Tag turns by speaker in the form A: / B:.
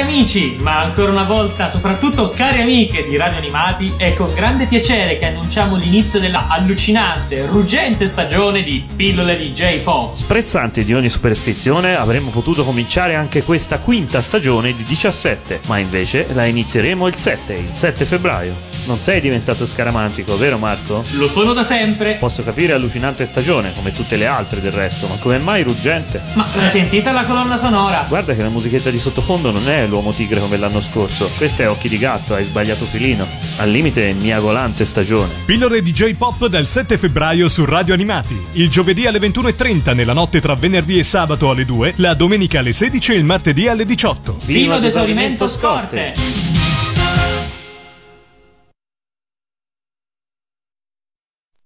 A: Cari amici, ma ancora una volta, soprattutto cari amiche di Radio Animati, è con grande piacere che annunciamo l'inizio della allucinante, ruggente stagione di pillole di J-Pop.
B: Sprezzanti di ogni superstizione, avremmo potuto cominciare anche questa quinta stagione di 17, ma invece la inizieremo il 7, il 7 febbraio. Non sei diventato scaramantico, vero Marco?
A: Lo sono da sempre.
B: Posso capire allucinante stagione, come tutte le altre del resto, ma come mai ruggente?
A: Ma l'hai sentita la colonna sonora?
B: Guarda che la musichetta di sottofondo non è l'uomo tigre come l'anno scorso. Questa è Occhi di gatto, hai sbagliato filino. Al limite miagolante stagione.
C: Pillole di J-Pop dal 7 febbraio su Radio Animati. Il giovedì alle 21.30 nella notte tra venerdì e sabato alle 2, la domenica alle 16 e il martedì alle 18.
A: Fino ad esaurimento scorte.